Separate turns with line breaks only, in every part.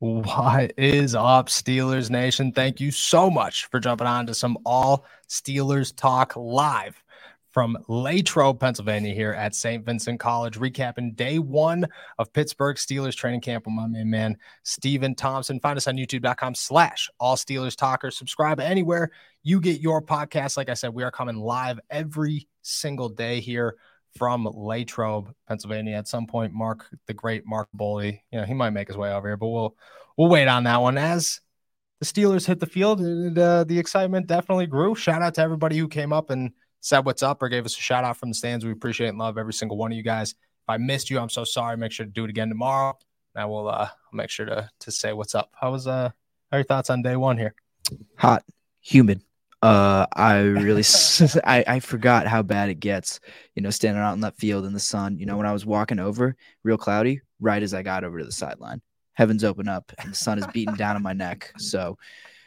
What is up, Steelers Nation? Thank you so much for jumping on to some all Steelers talk live from Latrobe, Pennsylvania, here at St. Vincent College, recapping day one of Pittsburgh Steelers training camp with my main man, Stephen Thompson. Find us on youtube.com slash all Steelers talkers. Subscribe anywhere you get your podcast. Like I said, we are coming live every single day here from Latrobe, Pennsylvania. At some point, Mark, the great Mark Kaboly, you know, he might make his way over here, but we'll we'll wait on that one. As the Steelers hit the field, and, uh, the excitement definitely grew. Shout out to everybody who came up and said what's up or gave us a shout out from the stands. We appreciate and love every single one of you guys. If I missed you, I'm so sorry. Make sure to do it again tomorrow. I will uh make sure to to say what's up. How was uh how are your thoughts on day one here?
Hot, humid, uh, I really, I, I forgot how bad it gets, you know, standing out in that field in the sun. You know, when I was walking over, real cloudy, right as I got over to the sideline, heavens open up and the sun is beating down on my neck. So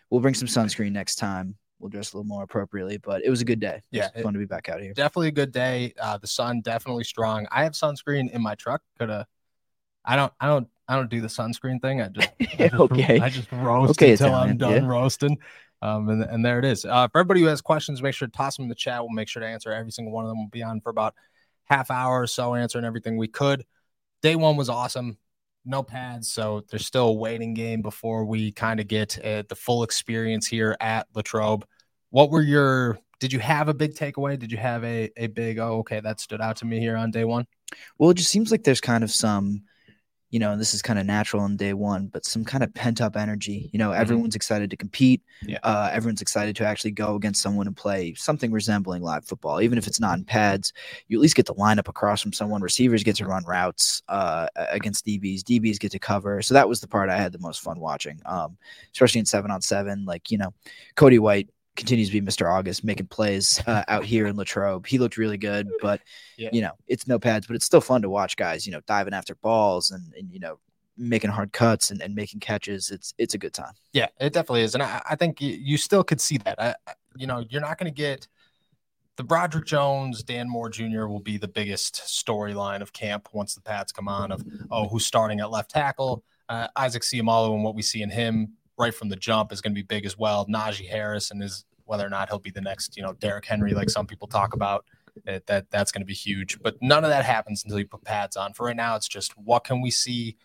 we'll bring some sunscreen next time. We'll dress a little more appropriately, but it was a good day. It
Yeah,
was fun to be back out here.
Definitely a good day. Uh, the sun definitely strong. I have sunscreen in my truck. Could have. I don't. I don't. I don't do the sunscreen thing. I just. I just
Okay.
I just roast
Okay,
until I'm done
yeah.
roasting. Um, and, and there it is. Uh, for everybody who has questions, make sure to toss them in the chat. We'll make sure to answer every single one of them. We'll be on for about half hour or so, answering everything we could. Day one was awesome. No pads, so there's still a waiting game before we kind of get uh, the full experience here at Latrobe. What were your? Did you have a big takeaway? Did you have a a big? Oh, okay, that stood out to me here on day one.
Well, it just seems like there's kind of some, you know, and this is kind of natural on day one, but some kind of pent up energy. You know, everyone's excited to compete.
Yeah.
Uh, everyone's excited to actually go against someone and play something resembling live football, even if it's not in pads. You at least get the lineup across from someone. Receivers get to run routes uh, against DBs. DBs get to cover. So that was the part I had the most fun watching, um, especially in seven on seven. Like you know, Cody White continues to be Mr. August, making plays uh, out here in Latrobe. He looked really good, but
Yeah.
you know, it's no pads, but it's still fun to watch guys, you know, diving after balls and, and you know, making hard cuts and, and making catches. It's it's a good time.
Yeah, it definitely is, and I, I think you, you still could see that. I, you know, you're not going to get the Broderick Jones, Dan Moore Jr. will be the biggest storyline of camp once the pads come on. Of oh, who's starting at left tackle? Uh, Isaac Seumalo and what we see in him right from the jump is going to be big as well. Najee Harris and is whether or not he'll be the next, you know, Derrick Henry, like some people talk about. That, that that's going to be huge, but none of that happens until you put pads on. For right now, it's just what can we see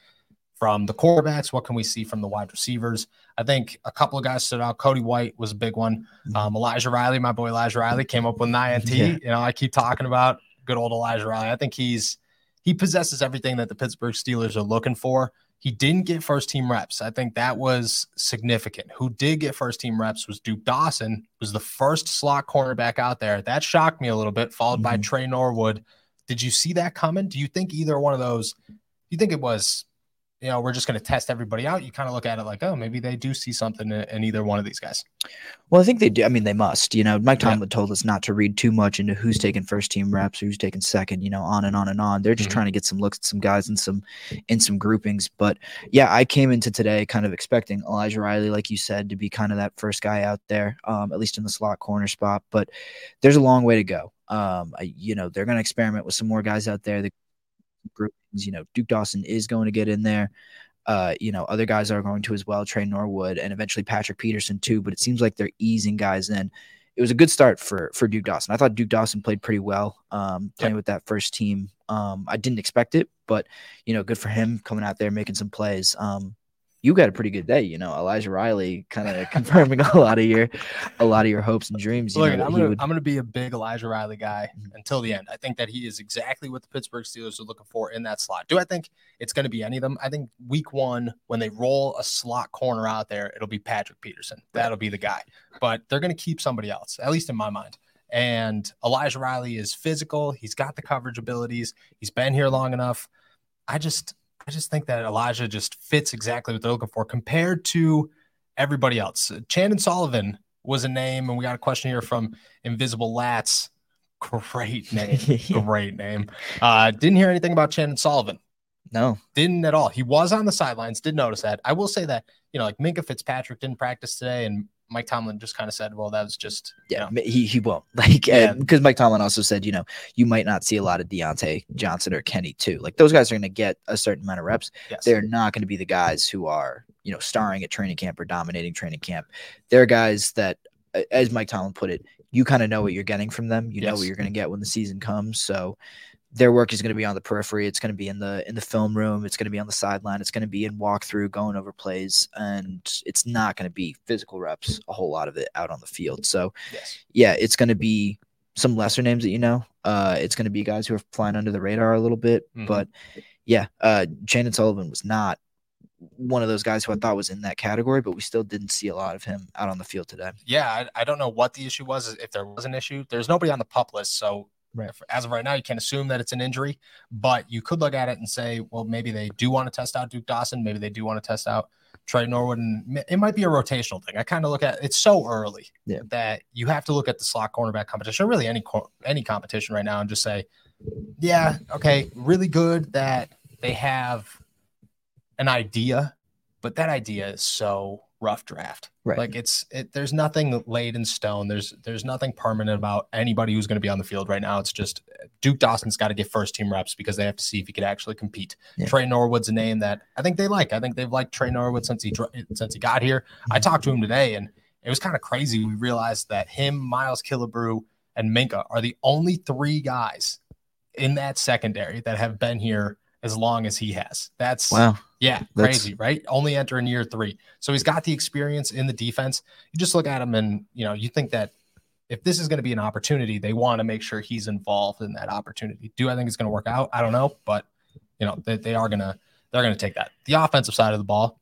from the quarterbacks? What can we see from the wide receivers? I think a couple of guys stood out. Cody White was a big one. Um, Elijah Riley, my boy Elijah Riley, came up with an INT.
Yeah.
You know, I keep talking about good old Elijah Riley. I think he's he possesses everything that the Pittsburgh Steelers are looking for. He didn't get first team reps. I think that was significant. Who did get first team reps was Duke Dawson, was the first slot cornerback out there. That shocked me a little bit, followed by
Mhm.
Tre Norwood. Did you see that coming? Do you think either one of those? Do you think it was, you know, we're just going to test everybody out? You kind of look at it like, oh, maybe they do see something in, in either one of these guys.
Well, I think they do. I mean, they must. You know, Mike
Yeah.
Tomlin told us not to read too much into who's taking first team reps, who's taking second. You know, on and on and on. They're just
Mhm.
trying to get some looks at some guys in some in some groupings. But yeah, I came into today kind of expecting Elijah Riley, like you said, to be kind of that first guy out there, um, at least in the slot corner spot. But there's a long way to go. Um, I, you know, they're going to experiment with some more guys out there. The groupings, you know, Duke Dawson is going to get in there. Uh, you know, other guys are going to as well, Tre Norwood and eventually Patrick Peterson too. But it seems like they're easing guys in. It was a good start for for Duke Dawson. I thought Duke Dawson played pretty well, um, playing with that first team. Um, I didn't expect it, but you know, good for him coming out there making some plays. Um, you got a pretty good day. You know, Elijah Riley kind of confirming a lot of your a lot of your hopes and dreams. You
Look,
know,
I'm gonna
would-
I'm gonna be a big Elijah Riley guy
Mhm.
until the end. I think that he is exactly what the Pittsburgh Steelers are looking for in that slot. Do I think it's gonna be any of them? I think week one, when they roll a slot corner out there, it'll be Patrick Peterson. That'll be the guy. But they're gonna keep somebody else, at least in my mind. And Elijah Riley is physical. He's got the coverage abilities. He's been here long enough. I just I just think that Elijah just fits exactly what they're looking for compared to everybody else. Chandon Sullivan was a name, and we got a question here from Invisible Lats. Great name. Great name. Uh, didn't hear anything about Chandon Sullivan.
no,
Didn't at all. He was on the sidelines. Did notice that. I will say that, you know, like Minkah Fitzpatrick didn't practice today, and Mike Tomlin just kind of said, well, that was just, you
yeah,
know,
he he won't like
Yeah.
because Mike Tomlin also said, you know, you might not see a lot of Diontae Johnson or Kenny too. Like those guys are going to get a certain amount of reps.
yes.
They're not going to be the guys who are you know starring at training camp or dominating training camp. They're guys that, as Mike Tomlin put it, you kind of know what you're getting from them. You know what you're going to get when the season comes. So their work is going to be on the periphery. It's going to be in the in the film room. It's going to be on the sideline. It's going to be in walkthrough, going over plays, and it's not going to be physical reps. A whole lot of it out on the field. So
yes.
yeah, it's going to be some lesser names that you know. Uh, it's going to be guys who are flying under the radar a little bit.
Mhm.
But yeah, uh, Chandon Sullivan was not one of those guys who I thought was in that category, but we still didn't see a lot of him out on the field today.
Yeah, I, I don't know what the issue was. If there was an issue, there's nobody on the pup list. So as of right now, you can't assume that it's an injury, but you could look at it and say, well, maybe they do want to test out Duke Dawson. Maybe they do want to test out Tre Norwood. And it might be a rotational thing. I kind of look at it's so early
Yeah.
that you have to look at the slot cornerback competition, or really any, any competition right now, and just say, yeah, okay, really good that they have an idea, but that idea is so rough draft.
Right.
Like it's it, there's nothing laid in stone. There's there's nothing permanent about anybody who's going to be on the field right now. It's just Duke Dawson's got to get first team reps because they have to see if he could actually compete.
Yeah.
Tre Norwood's a name that I think they like. I think they've liked Tre Norwood since he since he got here. I mm-hmm. talked to him today and it was kind of crazy. We realized that him, Miles Killebrew, and Minkah are the only three guys in that secondary that have been here as long as he has. That's
Wow.
yeah,
That's-
crazy, right? Only enter in year three. So he's got the experience in the defense. You just look at him and, you know, you think that if this is going to be an opportunity, they want to make sure he's involved in that opportunity. Do I think it's going to work out? I don't know, but, you know, they, they are going to, they're going to take that. The offensive side of the ball,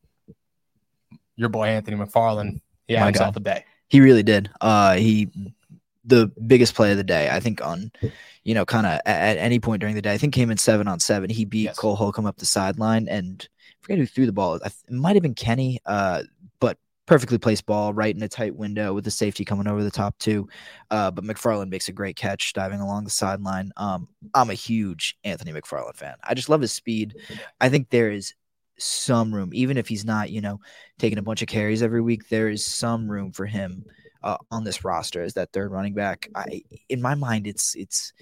your boy Anthony McFarland, he had
My
himself a day.
He really did. Uh, he the biggest play of the day, I think, on you know, kind of at, at any point during the day. I think came in seven on seven. He beat
Yes.
Cole Holcomb up the sideline, and I forget who threw the ball. It might have been Kenny, uh, but perfectly placed ball right in a tight window with the safety coming over the top too. Uh, but McFarland makes a great catch diving along the sideline. Um, I'm a huge Anthony McFarland fan. I just love his speed. I think there is some room, even if he's not, you know, taking a bunch of carries every week. There is some room for him uh, on this roster as that third running back. I, in my mind, it's it's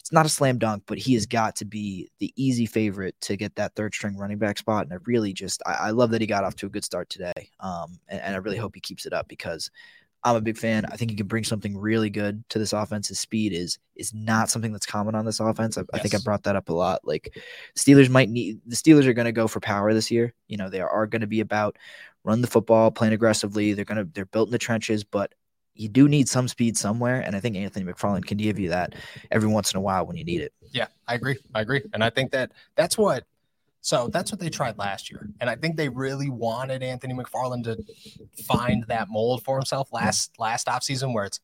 it's not a slam dunk, but he has got to be the easy favorite to get that third string running back spot. And I really just I, I love that he got off to a good start today. Um, and, and I really hope he keeps it up because I'm a big fan. I think he can bring something really good to this offense. His speed is is not something that's common on this offense. I, I think I brought that up a lot. Like Steelers might need the Steelers are going to go for power this year. You know, they are going to be about run the football, playing aggressively. They're going to they're built in the trenches, but you do need some speed somewhere, and I think Anthony McFarland can give you that every once in a while when you need it.
Yeah, I agree. I agree. And I think that that's what so that's what they tried last year. And I think they really wanted Anthony McFarland to find that mold for himself last last offseason where it's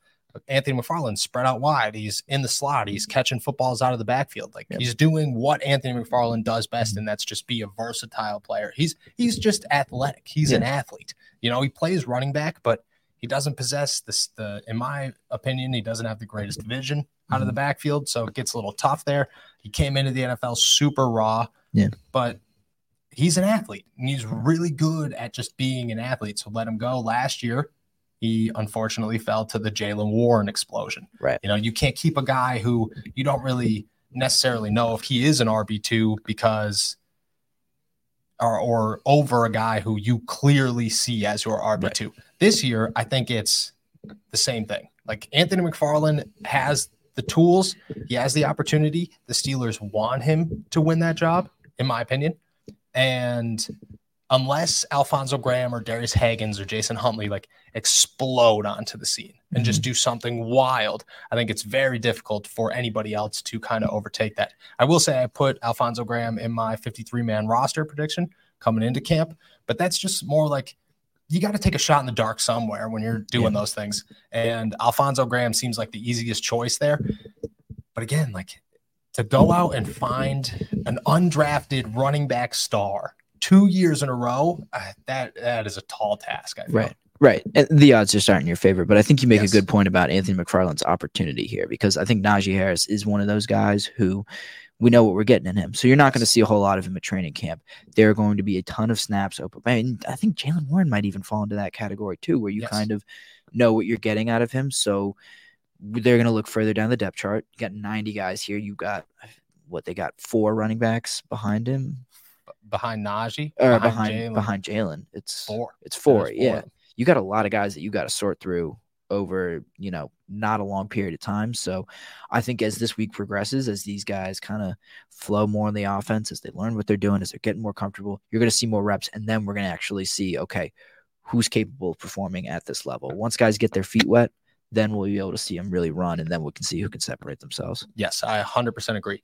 Anthony McFarland spread out wide. He's in the slot. He's catching footballs out of the backfield. Like
Yep.
he's doing what Anthony McFarland does best, and that's just be a versatile player. He's he's just athletic. He's an athlete. You know, he plays running back, but he doesn't possess this the in my opinion, he doesn't have the greatest mm-hmm. vision out of the mm-hmm. backfield. So it gets a little tough there. He came into the NFL super raw.
Yeah.
But he's an athlete and he's really good at just being an athlete. So let him go. Last year, he unfortunately fell to the Jaylen Warren explosion.
Right.
You know, you can't keep a guy who you don't really necessarily know if he is an RB2 because or, or over a guy who you clearly see as your RB2. Right. This year, I think it's the same thing. Like Anthony McFarland has the tools, he has the opportunity. The Steelers want him to win that job, in my opinion. And unless Alfonzo Graham or Darius Hagans or Jason Huntley like explode onto the scene and mm-hmm. just do something wild, I think it's very difficult for anybody else to kind of overtake that. I will say I put Alfonzo Graham in my 53 man roster prediction coming into camp, but that's just more like you got to take a shot in the dark somewhere when you're doing yeah. those things. And Alfonzo Graham seems like the easiest choice there. But again, like to go out and find an undrafted running back star two years in a row, uh, that that is a tall task.
Right. Right. And the odds just aren't in your favor. But I think you make yes. a good point about Anthony McFarland's opportunity here because I think Najee Harris is one of those guys who we know what we're getting in him. So you're not going to see a whole lot of him at training camp. There are going to be a ton of snaps open. I mean, I think Jaylen Warren might even fall into that category too, where you yes. kind of know what you're getting out of him. So they're going to look further down the depth chart. You got 90 guys here. You got what they got four running backs behind him.
Behind Najee,
or behind behind Jaylen, it's four. It's four. four. Yeah, you got a lot of guys that you got to sort through over, you know, not a long period of time. So I think as this week progresses, as these guys kind of flow more in the offense, as they learn what they're doing, as they're getting more comfortable, you're going to see more reps. And then we're going to actually see, okay, who's capable of performing at this level. Once guys get their feet wet, then we'll be able to see them really run, and then we can see who can separate themselves.
Yes, I 100% agree.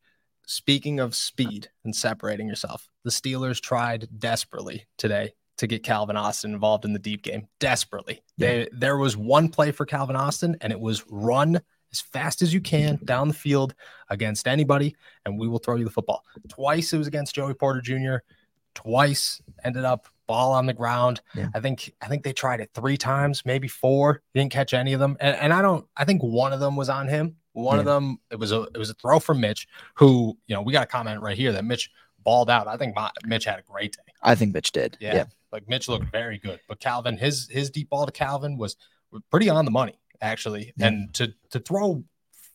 Speaking of speed and separating yourself, the Steelers tried desperately today to get Calvin Austin involved in the deep game desperately. Yeah. They, there was one play for Calvin Austin, and it was run as fast as you can down the field against anybody, and we will throw you the football. Twice it was against Joey Porter Jr. Twice ended up ball on the ground. Yeah. I think I think they tried it three times, maybe four. didn't catch any of them, and, and I don't. I think one of them was on him. One yeah. of them it was a it was a throw from Mitch, who you know we got a comment right here that Mitch balled out. I think my, Mitch had a great day.
I think Mitch did.
Yeah. yeah. Like Mitch looked very good, but Calvin, his his deep ball to Calvin was pretty on the money actually, yeah. and to to throw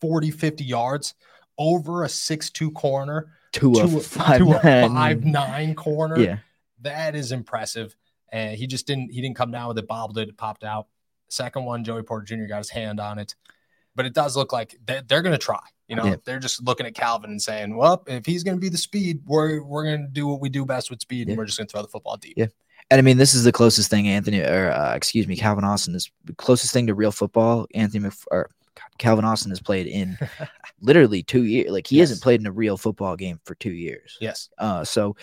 40, 50 yards over a six two corner
to, to a, five, to
nine. a five nine corner, yeah, that is impressive. And he just didn't he didn't come down with it, bobbled it, it popped out. Second one, Joey Porter Jr. got his hand on it, but it does look like they're, they're going to try. You know, yeah. they're just looking at Calvin and saying, "Well, if he's going to be the speed, we're we're going to do what we do best with speed, yeah. and we're just going to throw the football deep."
Yeah, and I mean, this is the closest thing Anthony, or uh, excuse me, Calvin Austin is the closest thing to real football. Anthony Mc, or Calvin Austin has played in literally two years. Like he yes. hasn't played in a real football game for two years.
Yes.
Uh, so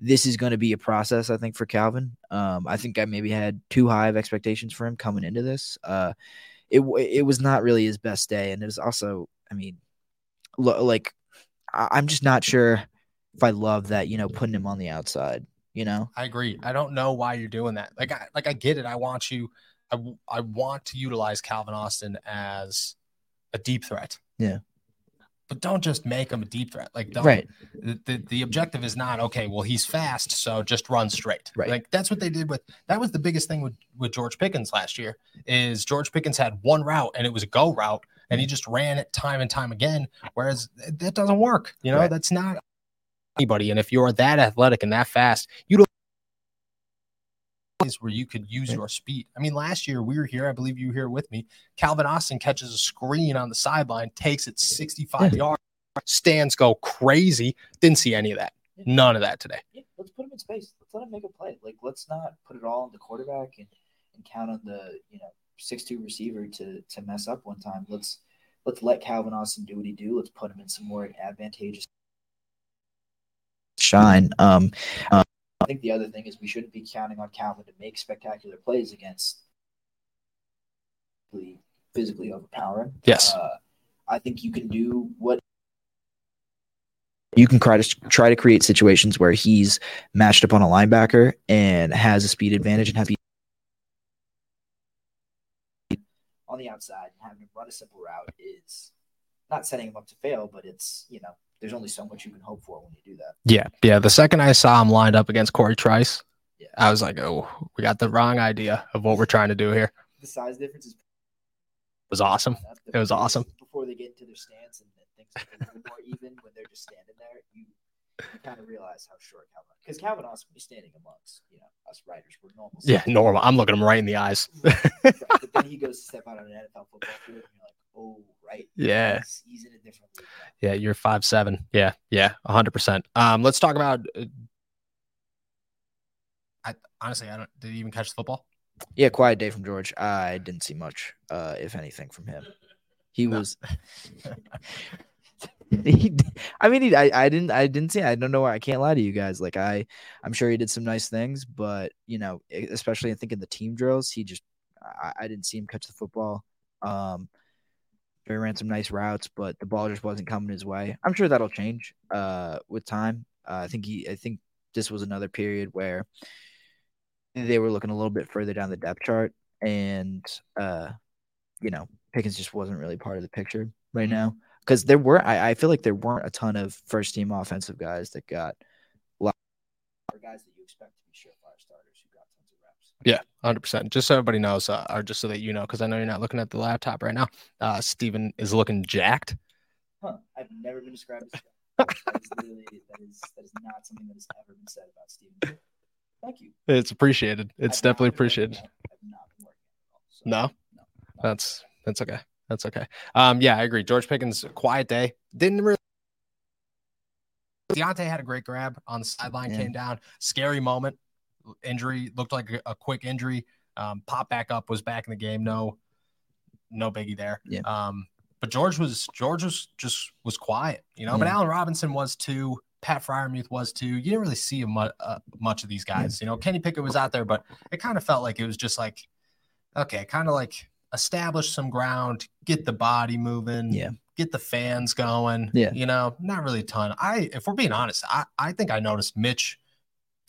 this is going to be a process, I think, for Calvin. Um, I think I maybe had too high of expectations for him coming into this. Uh, it it was not really his best day, and it was also, I mean, lo- like I- I'm just not sure if I love that. You know, putting him on the outside you know?
I agree. I don't know why you're doing that. Like i like i get it. I want you i, I want to utilize calvin austin as a deep threat.
Yeah
but don't just make him a deep threat like don't
right
the, the, the objective is not okay well he's fast so just run straight
right
like that's what they did with that was the biggest thing with with george pickens last year is george pickens had one route and it was a go route and he just ran it time and time again whereas that doesn't work you know right. that's not anybody. And if you're that athletic and that fast, you don't where you could use your speed. I mean, last year we were here, I believe you were here with me. Calvin Austin catches a screen on the sideline, takes it 65 yards, stands go crazy. Didn't see any of that. None of that today.
Yeah, let's put him in space. Let's let him make a play. Like, let's not put it all on the quarterback and, and count on the you know six two receiver to to mess up one time. Let's let's let Calvin Austin do what he do. Let's put him in some more advantageous shine. Um, uh, I think the other thing is we shouldn't be counting on Calvin to make spectacular plays against physically overpowering.
Yes.
Uh, I think you can do what you can try to try to create situations where he's matched up on a linebacker and has a speed advantage and have you on the outside and having him run a simple route is not setting him up to fail, but it's you know there's only so much you can hope for when you do that.
Yeah, yeah. The second I saw him lined up against Corey Trice, yeah. I was like, oh, we got the wrong idea of what we're trying to do here.
The size difference is
was awesome. It was awesome.
Before they get into their stance and things are a little more even when they're just standing there, you you kind of realize how short Calvin because Calvin Austin was standing amongst you know us writers were normal.
Yeah, normal. I'm looking him right in the eyes.
but then he goes to step out on an NFL football field, and you're like, oh, right.
Yeah.
He's, he's in a different league.
Yeah, you're five seven. Yeah, yeah, hundred percent. Um, let's talk about. Uh, I honestly, I don't. Did he even catch the football?
Yeah, quiet day from George. I didn't see much, uh, if anything, from him. He
No.
was. he, I mean, he, I, I didn't, I didn't see. I don't know. why I can't lie to you guys. Like I, I'm sure he did some nice things, but you know, especially I think in the team drills, he just, I, I didn't see him catch the football. Um, he ran some nice routes, but the ball just wasn't coming his way. I'm sure that'll change, uh, with time. Uh, I think he, I think this was another period where they were looking a little bit further down the depth chart, and uh, you know, Pickens just wasn't really part of the picture right
Mhm.
now because there were I, I feel like there weren't a ton of first team offensive guys that got a lot or guys that you expect to be surefire starters who got tons of reps.
Yeah, hundred percent. Just so everybody knows, uh, or just so that you know, because I know you're not looking at the laptop right now. Uh, Steven is looking jacked.
Huh. I've never been described as that is literally that is that is not something that has ever been said about Steven. Thank you.
It's appreciated. It's
I've
definitely appreciated.
out. I've not been working all, so
No,
no.
that's that's okay. That's okay. Um, yeah, I agree. George Pickens, quiet day. Didn't really. Diontae had a great grab on the sideline,
Yeah.
came down. Scary moment. Injury looked like a, a quick injury. Um, pop back up, was back in the game. No, no biggie there.
Yeah.
Um, but George was George was just was quiet, you know. But
Yeah.
Allen Robinson was too. Pat Freiermuth was too. You didn't really see mu- uh, much of these guys. You know, Kenny Pickett was out there, but it kind of felt like it was just like, okay, kind of like establish some ground, get the body moving,
Yeah.
get the fans going.
Yeah.
You know, not really a ton. I, if we're being honest, I, I think I noticed Mitch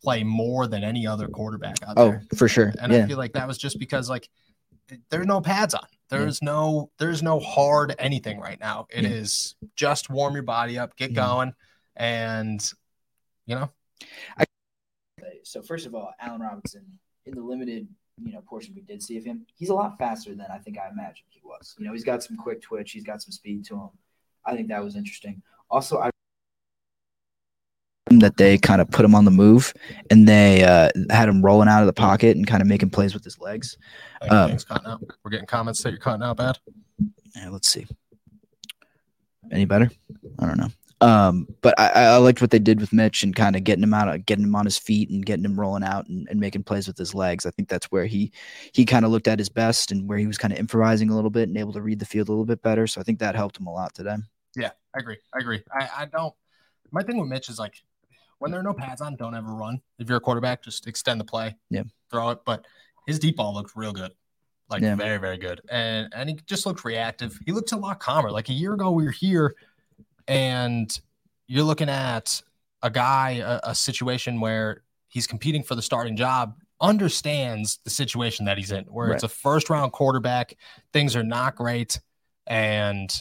play more than any other quarterback out
Oh,
there.
Oh, for sure.
And
yeah.
I feel like that was just because like there's no pads on. There's no there's no hard anything right now. It
Yeah.
is just warm your body up, get going, and you know,
So first of all, Allen Robinson, in the limited you know portion we did see of him, he's a lot faster than I think I imagined he was. You know, he's got some quick twitch, he's got some speed to him. I think that was interesting. Also, I that they kind of put him on the move and they uh, had him rolling out of the pocket and kind of making plays with his legs. Um.
We're getting comments that you're cutting out bad.
Yeah, let's see. Any better? I don't know. Um, but I, I liked what they did with Mitch and kind of getting him out, of getting him on his feet and getting him rolling out and, and making plays with his legs. I think that's where he he kind of looked at his best and where he was kind of improvising a little bit and able to read the field a little bit better. So I think that helped him a lot today.
Yeah, I agree. I agree. I, I don't. My thing with Mitch is like when there are no pads on, don't ever run. If you're a quarterback, just extend the play.
Yeah.
Throw it. But his deep ball looked real good. Like
Yeah.
very, very good. And and he just looked reactive. He looked a lot calmer. Like a year ago, we were here and you're looking at a guy, a, a situation where he's competing for the starting job, understands the situation that he's in, where it's a first round quarterback, things are not great. And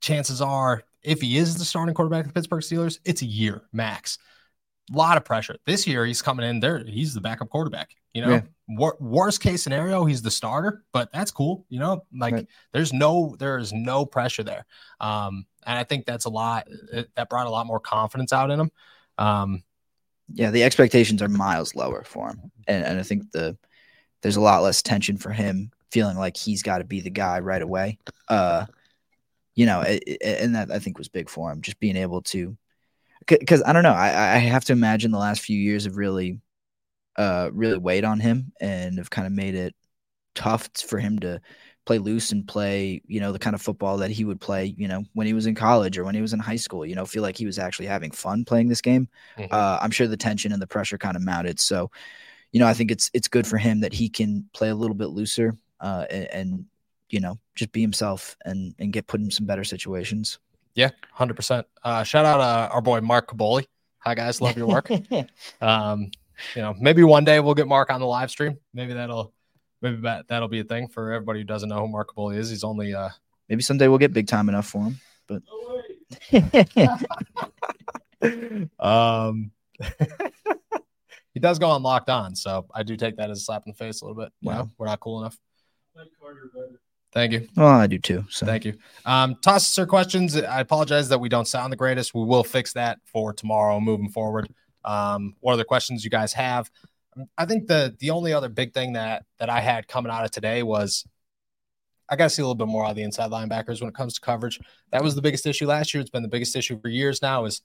chances are, if he is the starting quarterback of the Pittsburgh Steelers, it's a year max. A lot of pressure. This year, he's coming in there. He's the backup quarterback. You know,
Yeah.
Wor- worst case scenario, he's the starter, but that's cool. You know, like
Right.
there's no there is no pressure there. Um, and I think that's a lot. It, that brought a lot more confidence out in him. Um,
Yeah, the expectations are miles lower for him, and and I think the there's a lot less tension for him feeling like he's got to be the guy right away. Uh, you know, it, it- and that I think was big for him, just being able to, because I don't know, I I have to imagine the last few years have really, uh, really weighed on him and have kind of made it tough for him to play loose and play, you know, the kind of football that he would play, you know, when he was in college or when he was in high school. You know, feel like he was actually having fun playing this game
mhm.
uh, I'm sure the tension and the pressure kind of mounted. So, you know, I think it's it's good for him that he can play a little bit looser uh, and, and you know just be himself and and get put in some better situations.
Yeah, hundred percent. Uh, shout out uh, our boy Mark Kaboly. Hi guys, love your work. um, you know, maybe one day we'll get Mark on the live stream. Maybe that'll maybe that that'll be a thing for everybody who doesn't know who Mark Kaboly is. He's only uh
Maybe someday we'll get big time enough for him. But
um he does go on locked on, so I do take that as a slap in the face a little bit. You
Wow.
know, we're not cool enough. Thank you.
Well, I do too. So
Thank you. Um, toss your questions. I apologize that we don't sound the greatest. We will fix that for tomorrow moving forward. Um, what other questions you guys have? I think the the only other big thing that that I had coming out of today was I got to see a little bit more out of the inside linebackers when it comes to coverage. That was the biggest issue last year. It's been the biggest issue for years now. Is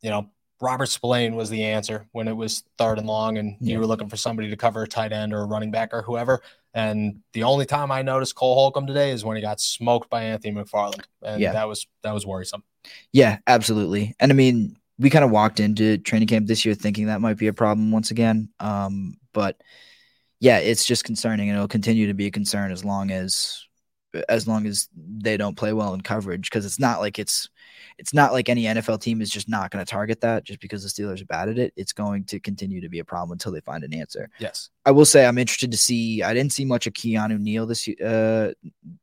you know Robert Spillane was the answer when it was third and long, and
Yeah.
you were looking for somebody to cover a tight end or a running back or whoever. And the only time I noticed Cole Holcomb today is when he got smoked by Anthony McFarland, and
Yeah.
that was that was worrisome.
Yeah, absolutely. And I mean, we kind of walked into training camp this year thinking that might be a problem once again. Um, but yeah, it's just concerning, and it'll continue to be a concern as long as as long as they don't play well in coverage. Because it's not like it's it's not like any NFL team is just not going to target that just because the Steelers are bad at it. It's going to continue to be a problem until they find an answer.
Yes.
I will say I'm interested to see. I didn't see much of Keanu Neal this uh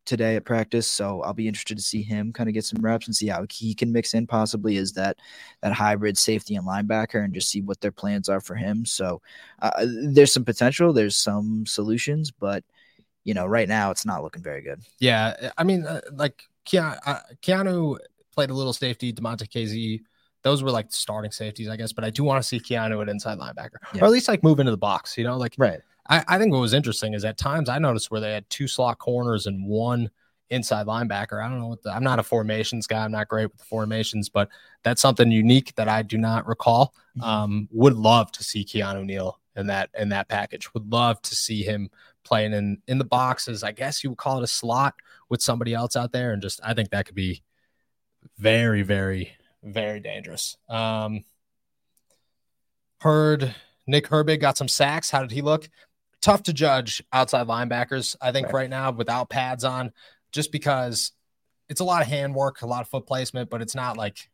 today at practice, so I'll be interested to see him kind of get some reps and see how he can mix in possibly as that that hybrid safety and linebacker, and just see what their plans are for him. So uh, there's some potential, there's some solutions, but you know, right now it's not looking very good.
Yeah, I mean, uh, like Keanu, uh, Keanu played a little safety. Damontae Kazee, those were like starting safeties, I guess. But I do want to see Keanu at inside linebacker,
Yeah.
or at least like move into the box. You know, like
Right.
I, I think what was interesting is at times I noticed where they had two slot corners and one inside linebacker. I don't know what the, I'm not a formations guy. I'm not great with the formations, but that's something unique that I do not recall.
Mhm.
Um, would love to see Keanu Neal in that in that package. Would love to see him playing in in the boxes. I guess you would call it a slot with somebody else out there, and just I think that could be very, very, very dangerous. Um, heard Nick Herbig got some sacks. How did he look? Tough to judge outside linebackers. I think
Right.
right now without pads on, just because it's a lot of handwork, a lot of foot placement, but it's not like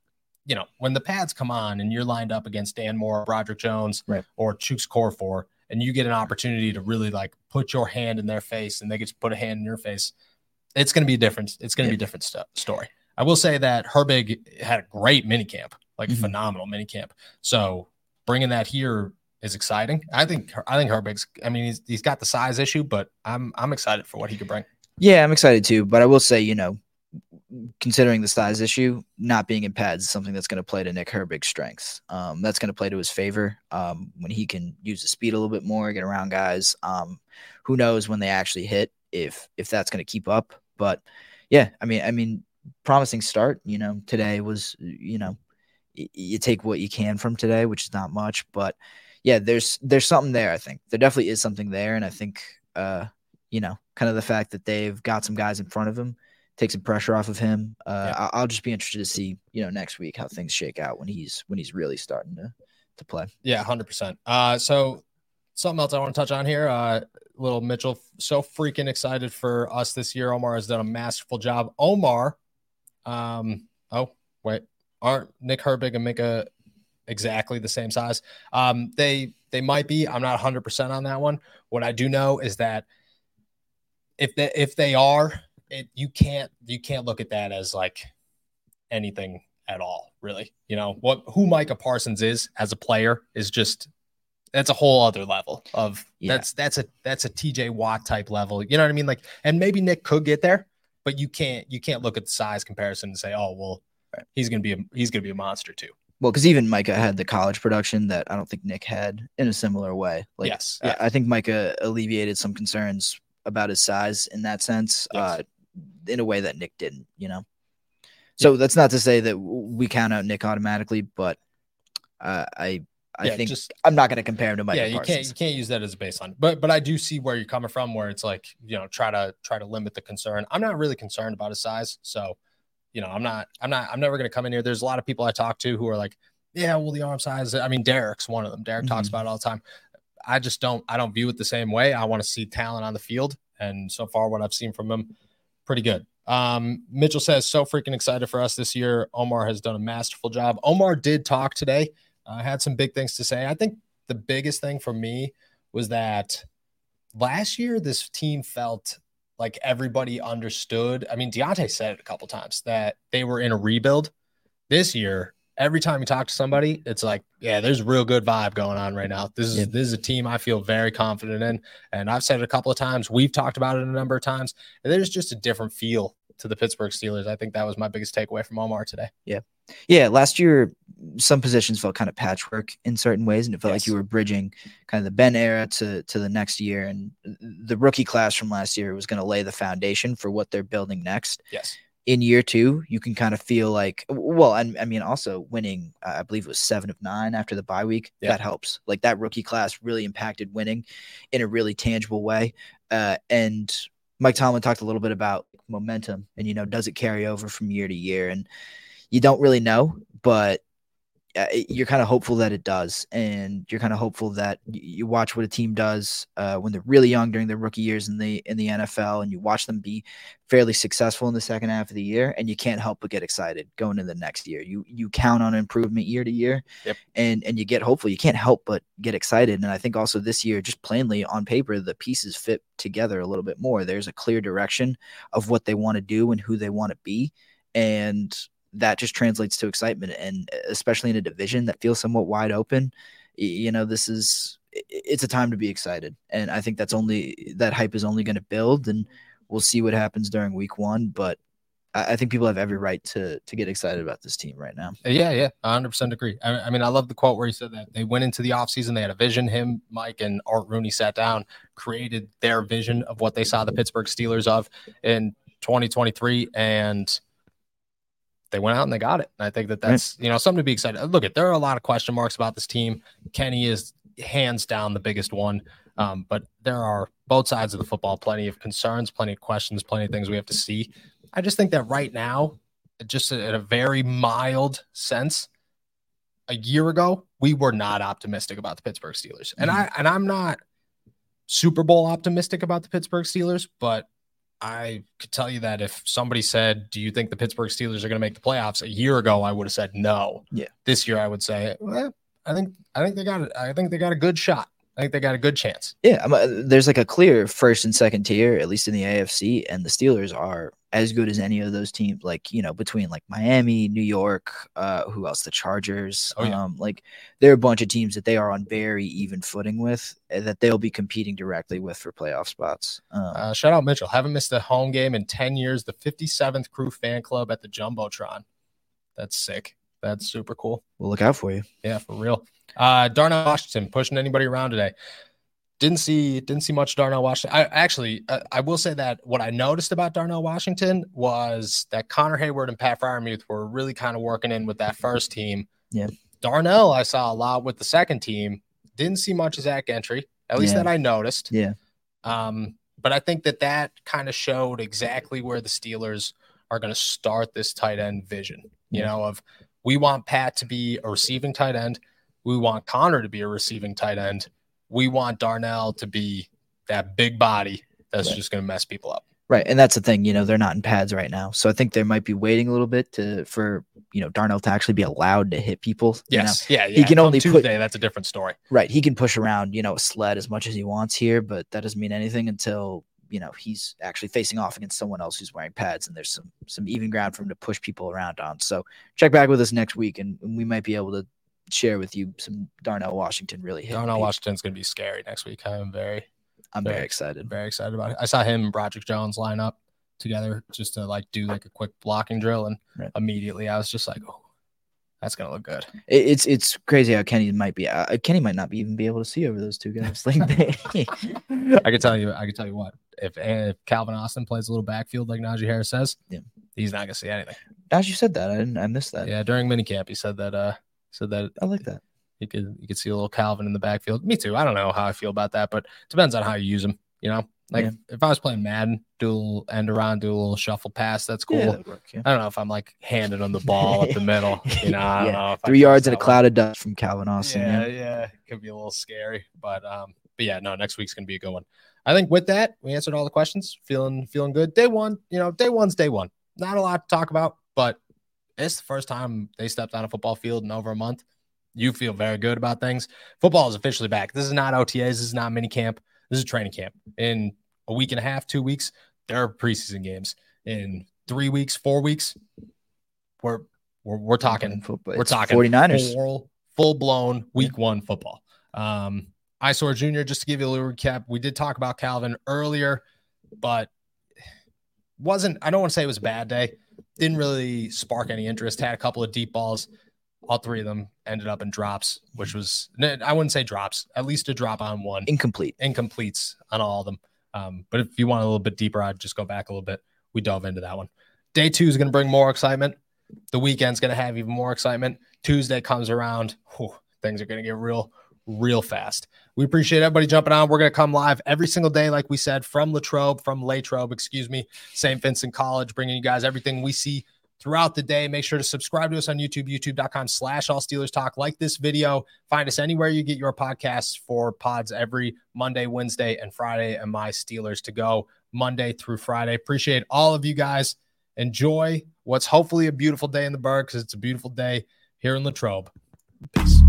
you know when the pads come on and you're lined up against Dan Moore, Broderick Jones,
Right.
or Chuks Okorafor, and you get an opportunity to really like put your hand in their face and they get to put a hand in your face, it's going to be a different. It's going to
Yeah.
be a different sto- story. I will say that Herbig had a great minicamp, like
Mhm.
phenomenal minicamp. So bringing that here is exciting. I think I think Herbig's. I mean, he's he's got the size issue, but I'm I'm excited for what he could bring.
Yeah, I'm excited too, but I will say, you know, considering the size issue, not being in pads is something that's going to play to Nick Herbig's strengths. Um, that's going to play to his favor um, when he can use the speed a little bit more, get around guys. Um, who knows when they actually hit if if that's going to keep up? But yeah, I mean, I mean, promising start. You know, today was you know, y- you take what you can from today, which is not much, but yeah, there's there's something there. I think there definitely is something there, and I think uh, you know, kind of the fact that they've got some guys in front of him, take some pressure off of him. Uh,
Yeah.
I- I'll just be interested to see, you know, next week how things shake out when he's when he's really starting to to play.
Yeah, hundred percent. Uh, so something else I want to touch on here. Uh, little Mitchell, so freaking excited for us this year. Omar has done a masterful job. Omar, um, oh wait, aren't Nick Herbig and Micah exactly the same size? Um, they they might be. I'm not hundred percent on that one. What I do know is that if they if they are, it you can't you can't look at that as like anything at all, really. You know what who Micah Parsons is as a player is just that's a whole other level of
Yeah.
that's that's a that's a TJ Watt type level. You know what I mean? Like, and maybe Nick could get there, but you can't you can't look at the size comparison and say, oh well, he's gonna be a he's gonna be a monster too.
Well, because even Micah had the college production that I don't think Nick had in a similar way. Like,
yes,
I-
yeah.
I think Micah alleviated some concerns about his size in that sense,
Yes.
uh, in a way that Nick didn't. You know, so that's not to say that we count out Nick automatically, but uh, I I
Yeah,
think
just-
I'm not going to compare him to Micah
yeah, you
Parsons.
can't you can't use that as a baseline. But but I do see where you're coming from, where it's like you know try to try to limit the concern. I'm not really concerned about his size, so you know I'm not I'm not I'm never going to come in here. There's a lot of people I talk to who are like, yeah, well the arm size. I mean Derek's one of them. Derek talks
Mhm.
about it all the time. I just don't I don't view it the same way. I want to see talent on the field, and so far what I've seen from him, pretty good. Um, Mitchell says so freaking excited for us this year. Omar has done a masterful job. Omar did talk today. I had some big things to say. I think the biggest thing for me was that last year this team felt like everybody understood. I mean, Diontae said it a couple times that they were in a rebuild. This year, every time you talk to somebody, it's like, yeah, there's a real good vibe going on right now. This is
Yep.
this is a team I feel very confident in, and I've said it a couple of times. We've talked about it a number of times, and there's just a different feel to the Pittsburgh Steelers. I think that was my biggest takeaway from Omar today.
Yeah, Yeah. last year some positions felt kind of patchwork in certain ways, and it felt
Yes.
like you were bridging kind of the Ben era to to the next year. And the rookie class from last year was going to lay the foundation for what they're building next.
Yes.
In year two, you can kind of feel like, well, and I mean, also winning, uh, I believe it was seven of nine after the bye week.
Yeah.
That helps. Like that rookie class really impacted winning in a really tangible way. Uh, and Mike Tomlin talked a little bit about momentum and, you know, does it carry over from year to year? And you don't really know, but you're kind of hopeful that it does, and you're kind of hopeful that you watch what a team does uh, when they're really young during their rookie years in the in the NFL, and you watch them be fairly successful in the second half of the year, and you can't help but get excited going into the next year. You you count on improvement year to year,
Yep.
and and you get hopeful. You can't help but get excited, and I think also this year, just plainly on paper, the pieces fit together a little bit more. There's a clear direction of what they want to do and who they want to be, and that just translates to excitement and especially in a division that feels somewhat wide open you know this is it's a time to be excited and i think that's only that hype is only going to build and we'll see what happens during week one but I, think people have every right to to get excited about this team right now uh,
Yeah, yeah, I 100% agree. I, I mean, I love the quote where he said that they went into the offseason, they had a vision. Him, Mike, and Art Rooney sat down, created their vision of what they saw the mm-hmm. Pittsburgh Steelers of in 2023, and they went out and they got it. And I think that that's, you know, something to be excited. Look, at there are a lot of question marks about this team. Kenny is hands down the biggest one. Um, but there are both sides of the football, plenty of concerns, plenty of questions, plenty of things we have to see. I just think that right now, just in a very mild sense, a year ago, we were not optimistic about the Pittsburgh Steelers. And I and I'm not Super Bowl optimistic about the Pittsburgh Steelers, but I could tell you that if somebody said, "Do you think the Pittsburgh Steelers are going to make the playoffs?" a year ago, I would have said no.
Yeah.
This year, I would say, well, I think I think they got it. I think they got a good shot. I think they got a good chance.
Yeah, I'm, uh, there's like a clear first and second tier, at least in the AFC, and the Steelers are as good as any of those teams. Like you know, between like Miami, New York, uh, who else? The Chargers.
Oh, yeah.
Um, like there are a bunch of teams that they are on very even footing with, that they'll be competing directly with for playoff spots. Um,
Uh, shout out Mitchell. Haven't missed a home game in 10 years. The 57th Crew fan club at the Jumbotron. That's sick. That's super cool.
we'll look out for you.
Yeah, for real. Uh, Darnell Washington pushing anybody around today. Didn't see didn't see much Darnell Washington. I actually uh, I will say that what I noticed about Darnell Washington was that Connor Heyward and Pat Freiermuth were really kind of working in with that first team.
Yeah.
Darnell I saw a lot with the second team. Didn't see much of Zach Gentry, At least
Yeah.
that I noticed.
Yeah.
Um, but I think that that kind of showed exactly where the Steelers are going to start this tight end vision. You
Yeah.
know, of we want Pat to be a receiving tight end. We want Connor to be a receiving tight end. We want Darnell to be that big body that's
Right.
just going to mess people up.
Right, and that's the thing. You know, they're not in pads right now, so I think they might be waiting a little bit to for you know Darnell to actually be allowed to hit people. you know?
Yes. Yeah. He
can
Come
only put-
that's a different story.
Right. He can push around, you know, a sled as much as he wants here, but that doesn't mean anything until, you know, he's actually facing off against someone else who's wearing pads and there's some some even ground for him to push people around on. So check back with us next week and, and we might be able to share with you some Darnell Washington really
Darnell
people.
Washington's going to be scary next week. I'm very,
I'm very
very-
excited.
very excited about it. I saw him and Broderick Jones line up together just to like do like a quick blocking drill, and
Right.
immediately I was just like, oh, that's gonna look good.
It's it's crazy how Kenny might be uh, Kenny might not be even be able to see over those two guys. Like they,
I can tell you, I can tell you what. If, if Calvin Austin plays a little backfield like Najee Harris says,
Yeah.
he's not gonna see anything.
as you said that, I didn't I missed that.
Yeah, during minicamp, he said that. Uh, said that
I like that.
you could you could see a little Calvin in the backfield. Me too. I don't know how I feel about that, but depends on how you use him. You know, like
Yeah.
if I was playing Madden, do a little end around, do a little shuffle pass. That's cool.
Yeah, work, yeah.
I don't know if I'm like handing him the ball up the middle. You know, I don't know. If I
Three
can
yards and a cloud of dust from Calvin Austin.
Yeah,
Yeah.
yeah, could be a little scary, but um, but yeah, no, next week's gonna be a good one. I think with that, we answered all the questions. Feeling feeling good. Day one, you know, day one's day one. Not a lot to talk about, but it's the first time they stepped on a football field in over a month. You feel very good about things. Football is officially back. This is not OTAs. This is not mini camp. This is training camp. In a week and a half, two weeks, there are preseason games. In three weeks, four weeks, we're we're, we're talking
football.
we're talking
49ers.
full, full blown week one football. Um, Isor Jr. Just to give you a little recap, we did talk about Calvin earlier, but wasn't I don't want to say it was a bad day. Didn't really spark any interest. Had a couple of deep balls. All three of them ended up in drops, which was I wouldn't say drops, at least a drop on one
Incomplete.
incompletes on all of them. Um, but if you want a little bit deeper, I'd just go back a little bit. We dove into that one. Day two is going to bring more excitement. The weekend's going to have even more excitement. Tuesday comes around. whew, things are going to get real, real fast. We appreciate everybody jumping on. We're going to come live every single day, like we said, from Latrobe, from Latrobe, excuse me, St. Vincent College, bringing you guys everything we see throughout the day. Make sure to subscribe to us on YouTube, youtube.com slash all Steelers talk. Like this video. Find us anywhere you get your podcasts for pods every Monday, Wednesday, and Friday. And my Steelers to go Monday through Friday. Appreciate all of you guys. Enjoy what's hopefully a beautiful day in the Burgh because it's a beautiful day here in Latrobe. Peace.